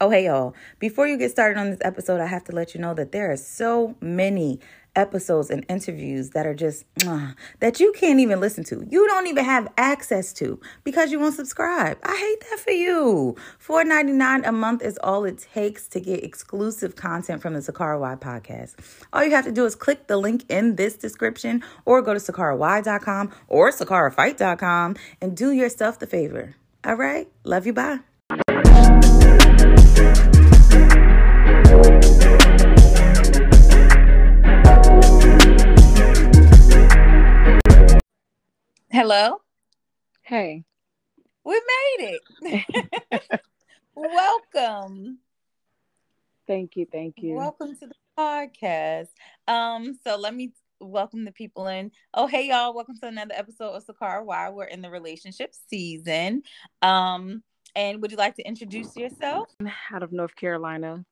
Oh, hey, y'all. Before you get started on this episode, I have to let you know that there are so many episodes and interviews that are just uh, that you can't even listen to. You don't even have access to because you won't subscribe. I hate that for you. $4.99 a month is all it takes to get exclusive content from the Sakara Y podcast. All you have to do is click the link in this description or go to sakary.com or sakarafight.com and do yourself the favor. All right? Love you. Bye. Hello. Hey. We made it. Welcome. Thank you. Thank you. Welcome to the podcast. Um, so let me welcome the people in. Oh, hey y'all, welcome to another episode of Sakara Why. We're in the relationship season. Um, and would you like to introduce yourself? Out of North Carolina.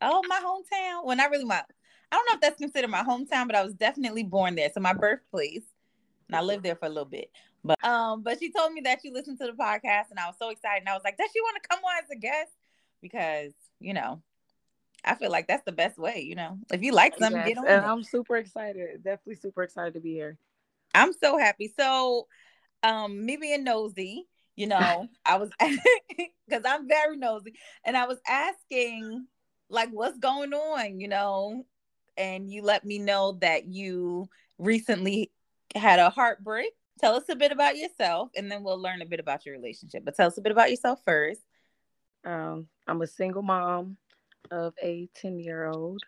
Oh, my hometown. Well, not really my I don't know if that's considered my hometown, but I was definitely born there. So my birthplace. And I lived there for a little bit. But um, but she told me that you listened to the podcast and I was so excited. And I was like, does she want to come on as a guest? Because, you know, I feel like that's the best way, you know. If you like something, Yes, get on. and it. I'm super excited. Definitely super excited to be here. I'm so happy. So, um, me being nosy, you know, I was because I'm very nosy, and I was asking like, what's going on, you know, and you let me know that you recently had a heartbreak. Tell us a bit about yourself, and then we'll learn a bit about your relationship. But tell us a bit about yourself first. Um, I'm a single mom of a 10 year old.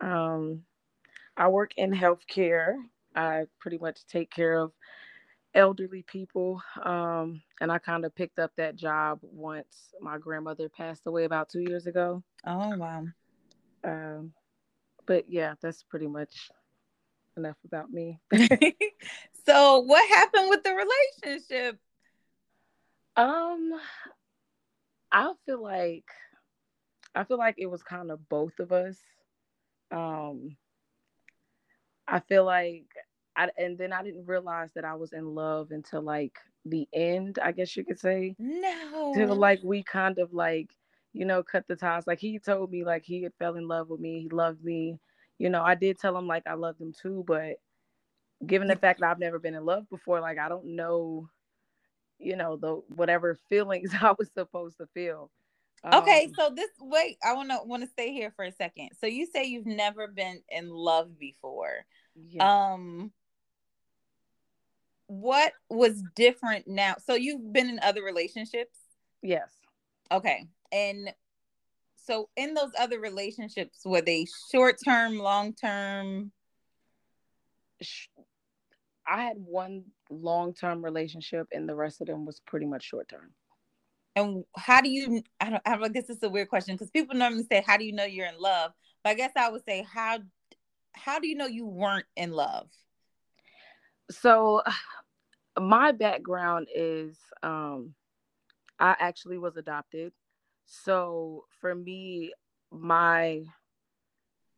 Um, I work in healthcare. I pretty much take care of elderly people. Um, and I kind of picked up that job once my grandmother passed away about two years ago. Oh wow. Um, but yeah, that's pretty much enough about me. so, what happened with the relationship? Um, I feel like I feel like it was kind of both of us. Um, I feel like I and then I didn't realize that I was in love until like the end, I guess you could say. No. Till like we kind of like, you know, cut the ties. Like he told me like he had fell in love with me, he loved me. You know, I did tell him like I loved him too, but given the fact that I've never been in love before, like I don't know, you know, the whatever feelings I was supposed to feel. Okay, Um, so this wait, I want to want to stay here for a second. So you say you've never been in love before. yeah. Um what was different now? So you've been in other relationships? yes. Okay. And so in those other relationships were they short-term, long-term? I had one long-term relationship and the rest of them was pretty much short-term. And how do you I don't I guess it's a weird question because people normally say how do you know you're in love? But I guess I would say how how do you know you weren't in love? So my background is um I actually was adopted. So for me, my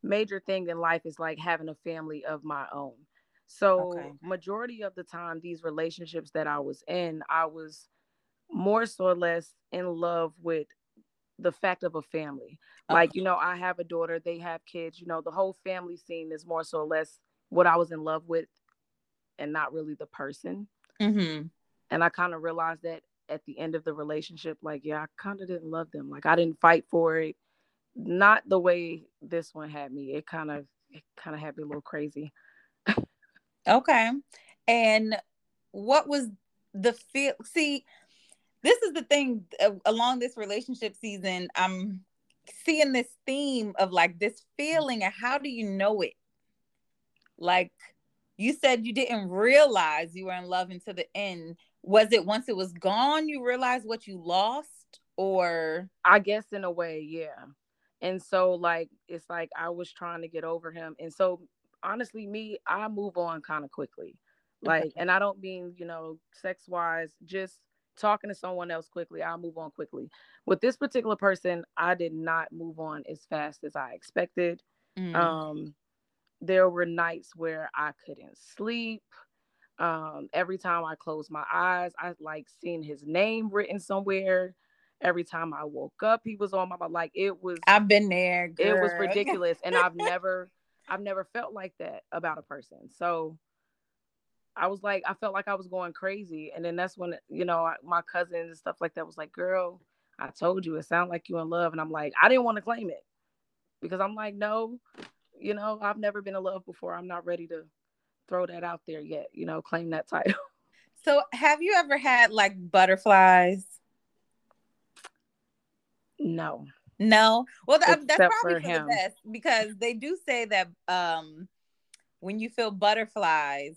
major thing in life is like having a family of my own. So Okay. majority of the time these relationships that I was in, I was more so or less in love with the fact of a family. Like, you know, I have a daughter, they have kids, you know, the whole family scene is more so or less what I was in love with and not really the person. Mm-hmm. And I kind of realized that at the end of the relationship, like, yeah, I kind of didn't love them. Like I didn't fight for it. Not the way this one had me. It kind of it kind of had me a little crazy. Okay. And what was the feel? See, this is the thing uh, along this relationship season. I'm seeing this theme of like this feeling, and how do you know it? Like you said, you didn't realize you were in love until the end. Was it once it was gone you realized what you lost, or I guess in a way, yeah. And so like it's like I was trying to get over him. And so honestly, me, I move on kind of quickly. Like, and I don't mean, you know, sex wise, just talking to someone else quickly, I'll move on quickly. With this particular person, I did not move on as fast as I expected. Mm. Um, there were nights where I couldn't sleep. Um, every time I closed my eyes, I like seeing his name written somewhere. Every time I woke up, he was on my like it was I've been there. Girl. It was ridiculous. and I've never I've never felt like that about a person. So I was like, I felt like I was going crazy. And then that's when, you know, my cousins and stuff like that was like, girl, I told you it sounded like you in love. And I'm like, I didn't want to claim it because I'm like, no, you know, I've never been in love before. I'm not ready to throw that out there yet, you know, claim that title. So have you ever had like butterflies? No. No. Well, that's probably for, for the best because they do say that um when you feel butterflies,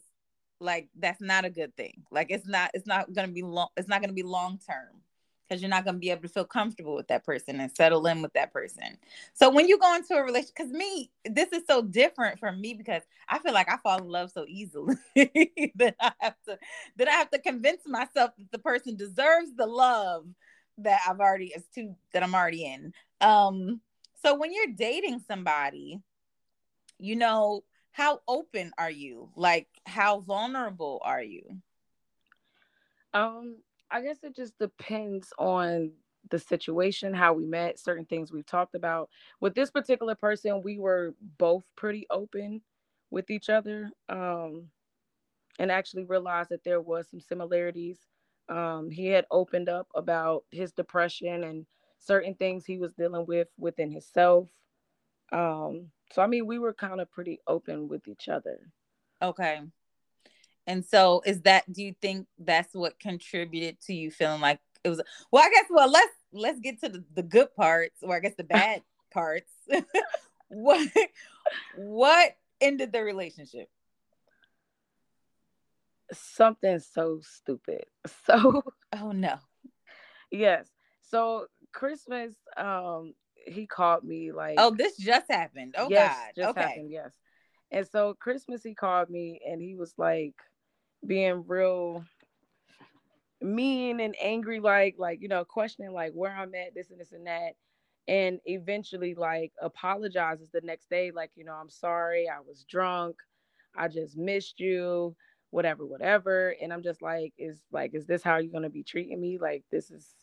like that's not a good thing. Like it's not it's not gonna be long it's not gonna be long term because you're not gonna be able to feel comfortable with that person and settle in with that person. So when you go into a relationship, because me, this is so different from me because I feel like I fall in love so easily that I have to that I have to convince myself that the person deserves the love that I've already is too that I'm already in. Um, so when you're dating somebody, you know, how open are you? Like how vulnerable are you? Um, I guess it just depends on the situation, how we met, certain things we've talked about. With this particular person, we were both pretty open with each other. Um, and actually realized that there was some similarities. Um, he had opened up about his depression and certain things he was dealing with within himself. Um, so I mean, we were kind of pretty open with each other. Okay. And so is that do you think that's what contributed to you feeling like it was well, I guess well let's let's get to the, the good parts or I guess the bad parts. what what ended the relationship? Something so stupid. So oh no. Yes. So Christmas, um, he called me like oh this just happened oh yes, god just okay. happened yes and so christmas he called me and he was like being real mean and angry like like you know questioning like where i'm at this and this and that and eventually like apologizes the next day like you know i'm sorry i was drunk i just missed you whatever whatever and i'm just like is like is this how you're gonna be treating me like this is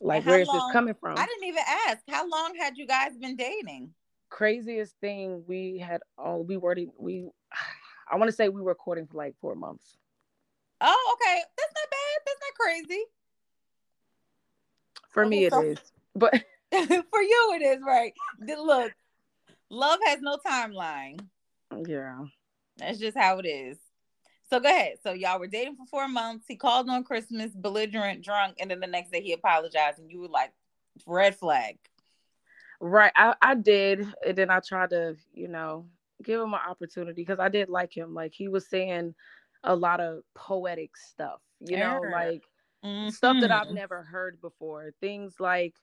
like, where is this coming from? I didn't even ask. How long had you guys been dating? Craziest thing we had. Oh, we were we. I want to say we were courting for like four months. Oh, okay. That's not bad. That's not crazy. For oh, me, it is. But for you, it is right. Look, love has no timeline. Yeah, that's just how it is. So go ahead. So y'all were dating for four months. He called on Christmas, belligerent, drunk, and then the next day he apologized, and you were like, red flag. Right. I, I did. And then I tried to, you know, give him an opportunity because I did like him. Like he was saying a lot of poetic stuff, you know, like mm-hmm. stuff that I've mm-hmm. never heard before. Things like,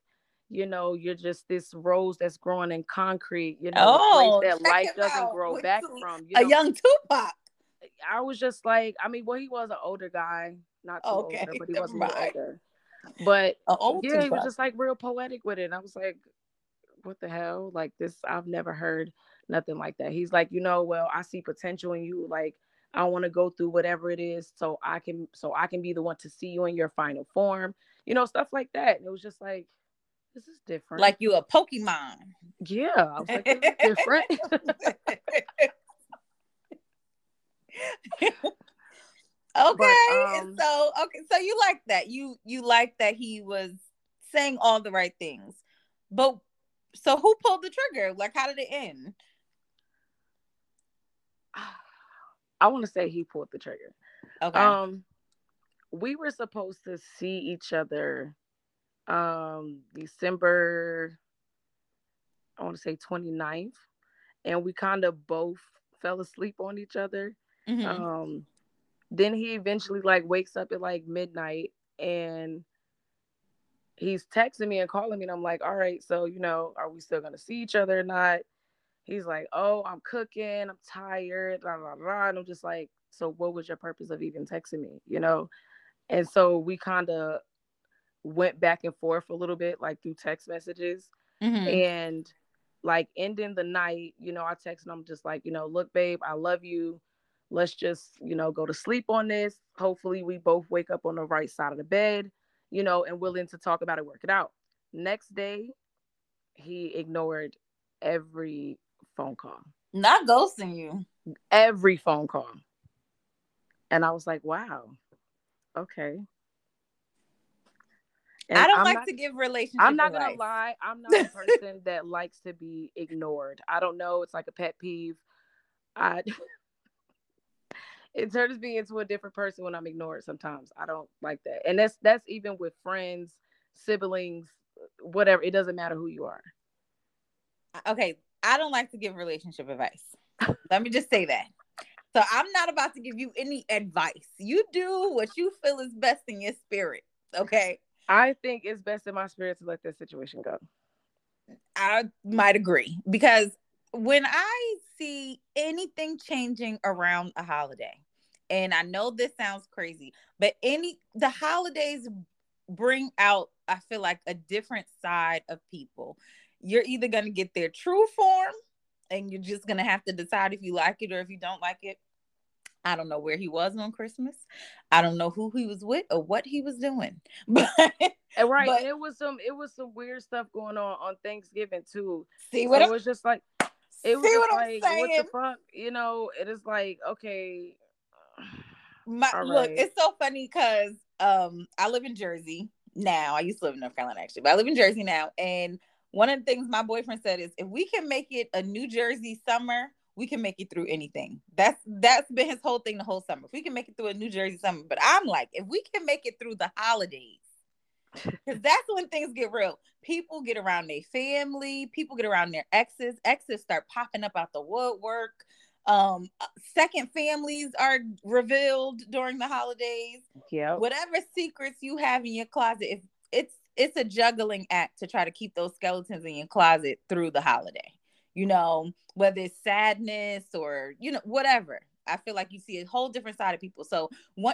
you know, you're just this rose that's growing in concrete, you know, oh, that life doesn't out. grow back from. You know? A young Tupac. I was just like, I mean, well, he was an older guy, not too okay. older, but he was right. older. But yeah, he was just like real poetic with it. And I was like, what the hell? Like this, I've never heard nothing like that. He's like, you know, well, I see potential in you. Like, I want to go through whatever it is, so I can, so I can be the one to see you in your final form. You know, stuff like that. And it was just like, this is different. Like you a Pokemon. Yeah, I was like, this is different. okay but, um, so okay so you like that you you like that he was saying all the right things but so who pulled the trigger like how did it end i want to say he pulled the trigger okay um we were supposed to see each other um december i want to say 29th and we kind of both fell asleep on each other Mm-hmm. Um, then he eventually like wakes up at like midnight and he's texting me and calling me and I'm like, all right, so you know, are we still gonna see each other or not? He's like, oh, I'm cooking, I'm tired, blah blah blah. And I'm just like, so what was your purpose of even texting me? You know? And so we kind of went back and forth a little bit, like through text messages. Mm-hmm. And like ending the night, you know, I texted him just like, you know, look, babe, I love you let's just you know go to sleep on this hopefully we both wake up on the right side of the bed you know, and willing to talk about it, work it out. Next day, he ignored every phone call. Not ghosting you. Every phone call. And I was like, wow, okay. And I don't I'm like not, to give relationships. I'm not advice. gonna lie. I'm not a person that likes to be ignored. I don't know. It's like a pet peeve. I it turns me into a different person when I'm ignored sometimes. I don't like that. And that's that's even with friends, siblings, whatever. It doesn't matter who you are. Okay, I don't like to give relationship advice. Let me just say that. So I'm not about to give you any advice. You do what you feel is best in your spirit. Okay. I think it's best in my spirit to let this situation go. I might agree because when I see anything changing around a holiday, and I know this sounds crazy, but any the holidays bring out, I feel like a different side of people. You're either gonna get their true form, and you're just gonna have to decide if you like it or if you don't like it. I don't know where he was on Christmas. I don't know who he was with or what he was doing. But and right, but, it was some it was some weird stuff going on on Thanksgiving too. See what so it was just like it was what like what the fuck, you know? It is like okay. My right. look, it's so funny because um I live in Jersey now. I used to live in North Carolina actually, but I live in Jersey now. And one of the things my boyfriend said is if we can make it a New Jersey summer, we can make it through anything. That's that's been his whole thing the whole summer. If we can make it through a New Jersey summer, but I'm like, if we can make it through the holidays, because that's when things get real. People get around their family, people get around their exes, exes start popping up out the woodwork. Um, uh, second families are revealed during the holidays. Yeah. Whatever secrets you have in your closet, if it's it's a juggling act to try to keep those skeletons in your closet through the holiday you know, whether it's sadness or, you know, whatever. I feel like you see a whole different side of people. So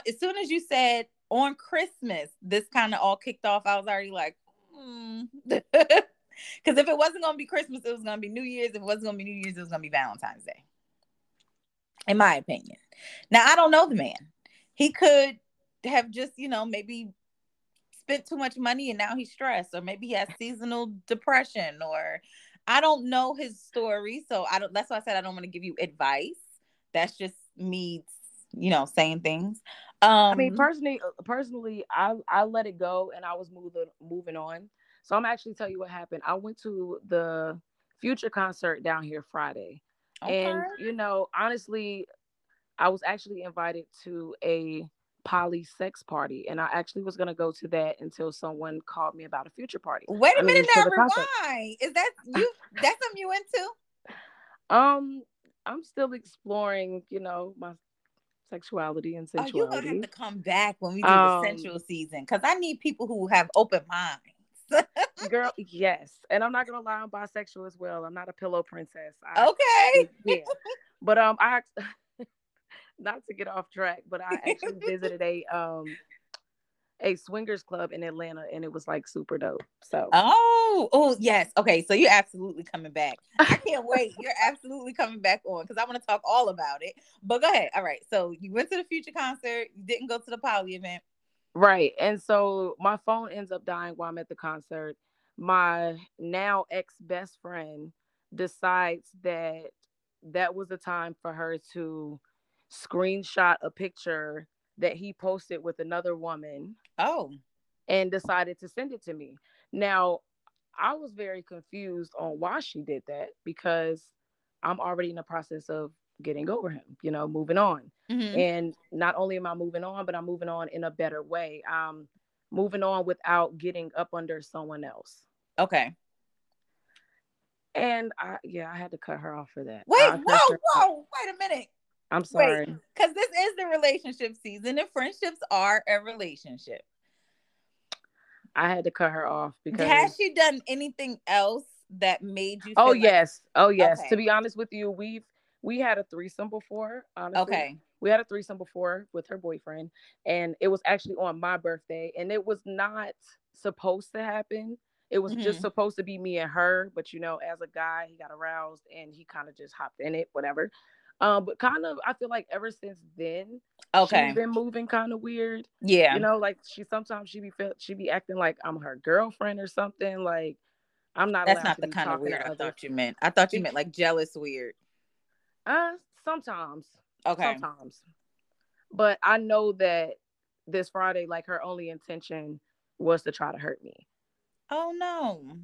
as soon as you said on Christmas, this kind of all kicked off, I was already like, hmm. Because if it wasn't gonna be Christmas, it was gonna be New Year's. If it wasn't gonna be New Year's, it was gonna be Valentine's Day. In my opinion. Now I don't know the man. He could have just, you know, maybe spent too much money and now he's stressed, or maybe he has seasonal depression, or I don't know his story, so I don't. That's why I said I don't want to give you advice. That's just me, you know, saying things. Um, I mean, personally, uh, personally, I I let it go and I was moving moving on. So I'm actually tell you what happened. I went to the Future concert down here Friday, okay. and you know, honestly, I was actually invited to a poly sex party, and I actually was gonna go to that until someone called me about a future party. Wait a I minute, now why is that you? that's something you into? Um, I'm still exploring, you know, my sexuality and sensuality. Oh, you gonna have to come back when we do um, the sensual season because I need people who have open minds. Girl, yes, and I'm not gonna lie, I'm bisexual as well. I'm not a pillow princess. I, okay. Yeah, but um, I not to get off track, but I actually visited a um a swingers club in Atlanta and it was like super dope. So Oh, oh yes. Okay, so you're absolutely coming back. I can't wait. You're absolutely coming back on because I want to talk all about it. But go ahead. All right. So you went to the future concert, you didn't go to the poly event. Right. And so my phone ends up dying while I'm at the concert. My now ex best friend decides that that was the time for her to screenshot a picture that he posted with another woman. Oh. And decided to send it to me. Now, I was very confused on why she did that because I'm already in the process of getting over him, you know, moving on. Mm-hmm. And not only am I moving on, but I'm moving on in a better way. Um moving on without getting up under someone else. Okay. And I yeah, I had to cut her off for that. Wait, whoa, whoa, wait a minute. I'm sorry. Because this is the relationship season and friendships are a relationship. I had to cut her off because has she done anything else that made you Oh like... yes. Oh yes. Okay. To be honest with you, we've we had a threesome before, honestly. Okay. We had a threesome before with her boyfriend, and it was actually on my birthday, and it was not supposed to happen. It was mm-hmm. just supposed to be me and her, but you know, as a guy, he got aroused and he kind of just hopped in it, whatever. Um, but kind of, I feel like ever since then, Okay. she's been moving kind of weird. yeah. You know, like she sometimes she be feel she be acting like I'm her girlfriend or something. Like I'm not. That's not the kind of weird I thought you meant. I thought you meant like jealous weird. Uh, sometimes. Okay. Sometimes. But I know that this Friday, like her only intention was to try to hurt me. Oh no.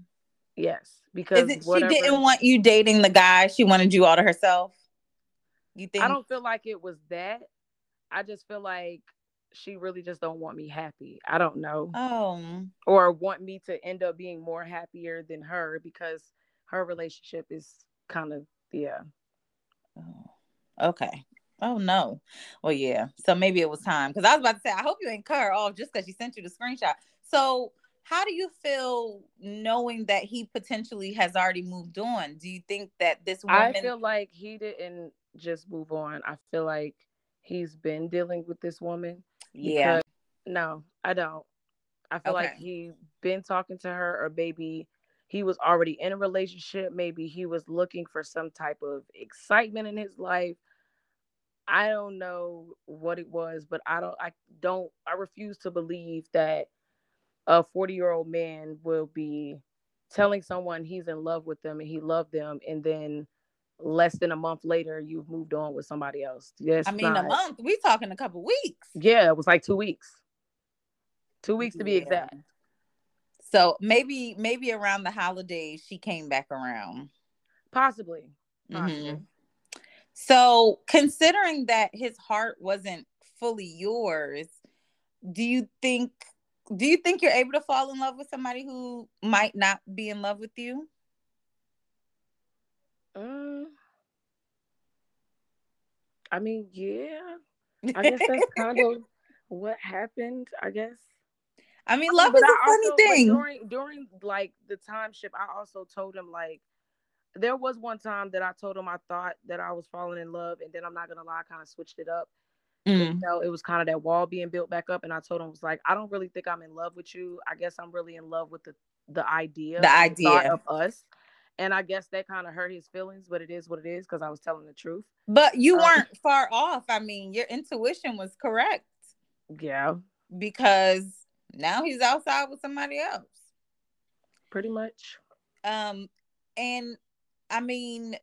Yes, because it whatever, she didn't want you dating the guy? She wanted you all to herself. You think? I don't feel like it was that. I just feel like she really just don't want me happy. I don't know. Oh. or want me to end up being more happier than her because her relationship is kind of yeah Oh, Okay. Oh no. Well, yeah. So maybe it was time because I was about to say I hope you ain't cut her off just because she sent you the screenshot. So how do you feel knowing that he potentially has already moved on? Do you think that this woman? i feel like he didn't just move on i feel like he's been dealing with this woman yeah. no i don't i feel like Okay. he been talking to her or maybe he was already in a relationship maybe he was looking for some type of excitement in his life i don't know what it was but i don't i don't i refuse to believe that a 40 year old man will be telling someone he's in love with them and he loved them and then less than a month later you've moved on with somebody else yes I mean, a month. We talking a couple weeks. yeah it was like two weeks two weeks to be Yeah. exact So maybe maybe around the holidays she came back around. possibly Mhm. possibly. So considering that his heart wasn't fully yours, do you think do you think you're able to fall in love with somebody who might not be in love with you? Mm. I mean, yeah. I guess that's kind of what happened. I guess. I mean, love but is a funny also- thing. During during like the time ship, I also told him like there was one time that I told him I thought that I was falling in love, and then I'm not gonna lie, I kind of switched it up. You Mm. know, it was kind of that wall being built back up, and I told him was like, I don't really think I'm in love with you. I guess I'm really in love with the the idea, The idea. of us. And I guess that kind of hurt his feelings, but it is what it is because I was telling the truth. But you Um, weren't far off. I mean, your intuition was correct Yeah, because now he's outside with somebody else. pretty much. Um, and I mean,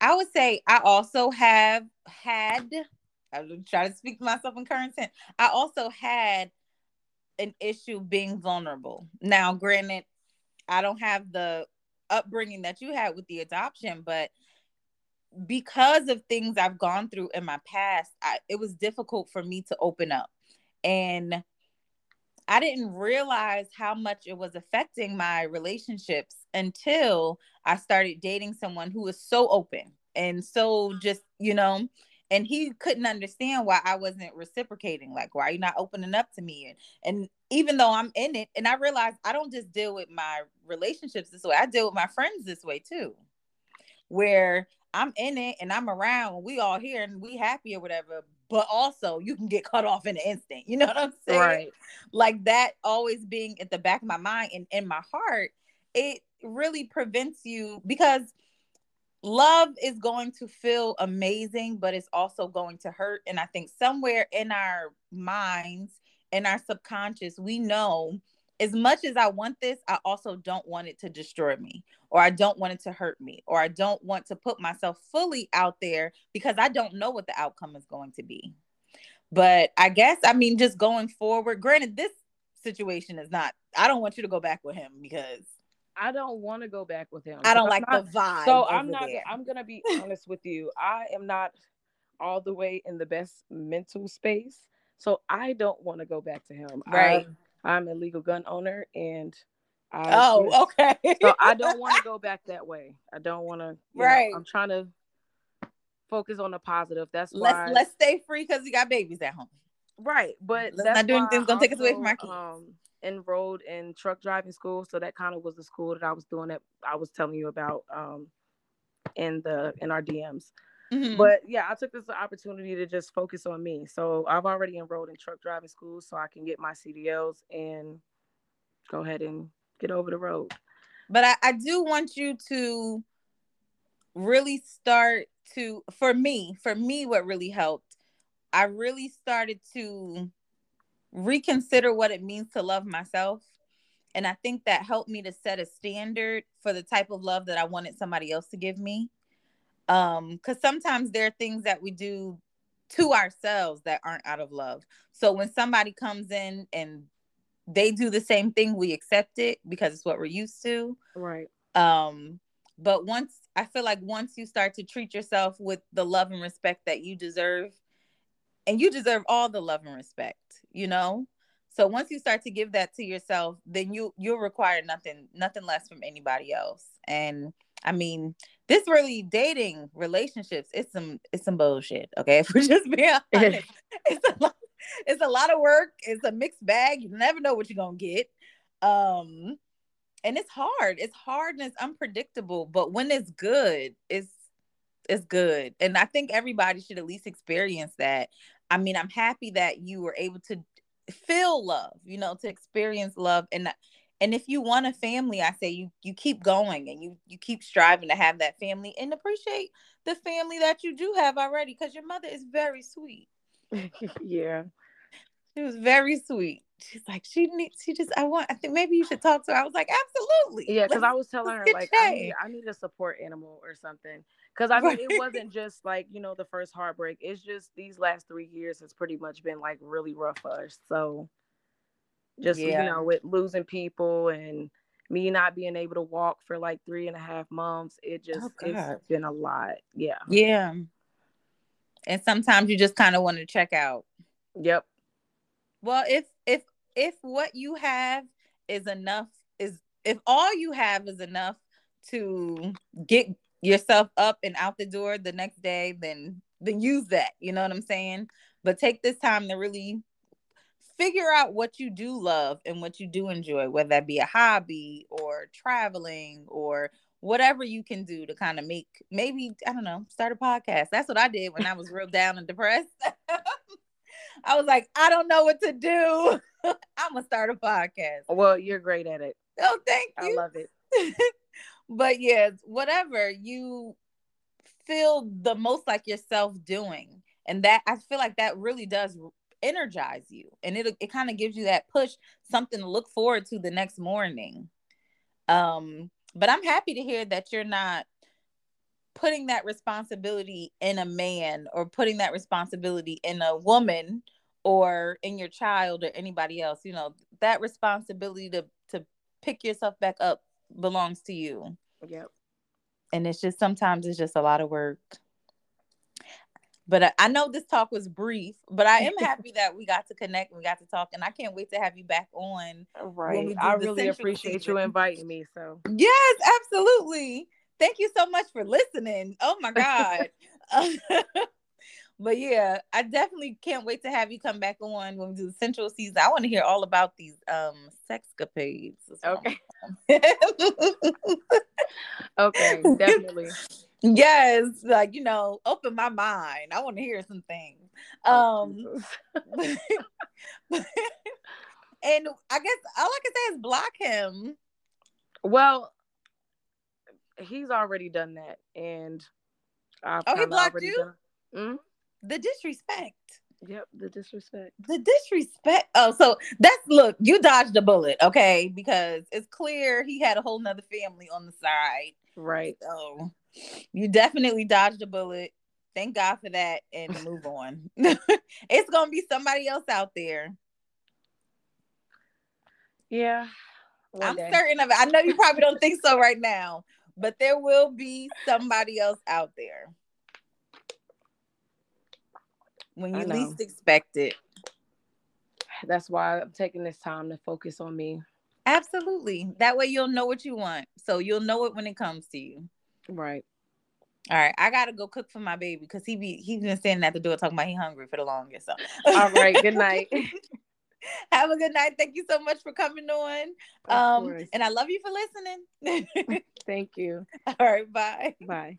I would say I also have had. I would try to speak to myself in current tense. I also had an issue being vulnerable. Now, granted, I don't have the upbringing that you had with the adoption, but because of things I've gone through in my past, I, it was difficult for me to open up. And I didn't realize how much it was affecting my relationships until I started dating someone who was so open and so just, you know, and he couldn't understand why I wasn't reciprocating. Like, why are you not opening up to me? And, and even though I'm in it, and I realize I don't just deal with my relationships this way, I deal with my friends this way too, where I'm in it and I'm around, and we all here and we happy or whatever. But also, you can get cut off in an instant. You know what I'm saying? Right. like that always being at the back of my mind and in my heart, it really prevents you because love is going to feel amazing, but it's also going to hurt. And I think somewhere in our minds, in our subconscious, we know as much as I want this, I also don't want it to destroy me, or I don't want it to hurt me, or I don't want to put myself fully out there because I don't know what the outcome is going to be. But I guess, I mean, just going forward, granted, this situation is not, I don't want you to go back with him because I don't want to go back with him. I don't like not- the vibe. So I'm not. there. I'm gonna be honest with you. I am not all the way in the best mental space, so I don't want to go back to him. Right. I, am a legal gun owner, and I, Oh, okay. so I don't want to go back that way. I don't want to. Right. I'm trying to focus on the positive. That's why. let's let's stay free because we got babies at home. Right, but Let's that's not do why anything gonna take us away from our kids. Um, enrolled in truck driving school, so that kind of was the school that I was doing that I was telling you about um, in the in our DMs. Mhm. But yeah, I took this opportunity to just focus on me. So I've already enrolled in truck driving school, so I can get my CDLs and go ahead and get over the road. but I, I do want you to really start to for me, for me what really helped, I really started to reconsider what it means to love myself. And I think that helped me to set a standard for the type of love that I wanted somebody else to give me. Um, because sometimes there are things that we do to ourselves that aren't out of love. So when somebody comes in and they do the same thing, we accept it because it's what we're used to. Right. Um, but once I feel like once you start to treat yourself with the love and respect that you deserve, and you deserve all the love and respect, you know? So once you start to give that to yourself, then you you'll require nothing nothing less from anybody else. And I mean, this really dating relationships, it's some it's some bullshit. Okay, if we're just being honest, it's a lot, it's a lot of work. It's a mixed bag. You never know what you're gonna get. Um, and it's hard. It's hard and it's unpredictable. But when it's good, it's it's good. And I think everybody should at least experience that. I mean, I'm happy that you were able to feel love, you know, to experience love and and if you want a family, I say you you keep going and you you keep striving to have that family and appreciate the family that you do have already cuz your mother is very sweet. yeah. She was very sweet she's like, she needs, she just, I want, I think maybe you should talk to her. I was like, absolutely. Yeah, because I was telling her, like, I need, I need a support animal or something. Because I mean, it wasn't just like, you know, the first heartbreak. It's just these last three years has pretty much been like really rough for us. So just, yeah. you know, with losing people and me not being able to walk for like three and a half months, it oh, just, oh, it's been a lot. Yeah. Yeah. And sometimes you just kind of want to check out. Yep. Well, if if if what you have is enough is if all you have is enough to get yourself up and out the door the next day then then use that you know what i'm saying but take this time to really figure out what you do love and what you do enjoy whether that be a hobby or traveling or whatever you can do to kind of make maybe i don't know start a podcast that's what i did when i was real down and depressed i was like i don't know what to do I'm gonna start a podcast. Well, you're great at it. Oh, thank you. I love it. but yeah, whatever you feel the most like yourself doing, and that I feel like that really does energize you, and it it kind of gives you that push, something to look forward to the next morning. Um, but I'm happy to hear that you're not putting that responsibility in a man or putting that responsibility in a woman or in your child or anybody else. You know that responsibility to to pick yourself back up belongs to you. Yep. And it's just sometimes it's just a lot of work but I, I know this talk was brief but i am happy that we got to connect and we got to talk and i can't wait to have you back on right i really appreciate season. you inviting me so yes absolutely thank you so much for listening oh my god but yeah, I definitely can't wait to have you come back on when we do the sensual season. I want to hear all about these um sexcapades. Okay. okay, definitely. Yes, like you know, open my mind. I want to hear some things. Oh, um and I guess all I can say is block him. Well, he's already done that, and I've oh, he blocked you. Done... Mm-hmm the disrespect. Yep, the disrespect. The disrespect. Oh, so that's look, you dodged a bullet, okay? Because it's clear he had a whole nother family on the side. Right. So you definitely dodged a bullet. Thank God for that and move on. it's gonna be somebody else out there. Yeah. I'm day. certain of it. I know you probably don't think so right now, but there will be somebody else out there when you least expect it. That's why I'm taking this time to focus on me. Absolutely. That way you'll know what you want. So you'll know it when it comes to you. Right. All right, I gotta go cook for my baby because he be he's been standing at the door talking about he hungry for the longest. So all right, good night. Have a good night. Thank you so much for coming on. Of um, course. and I love you for listening. Thank you. All right, bye. Bye.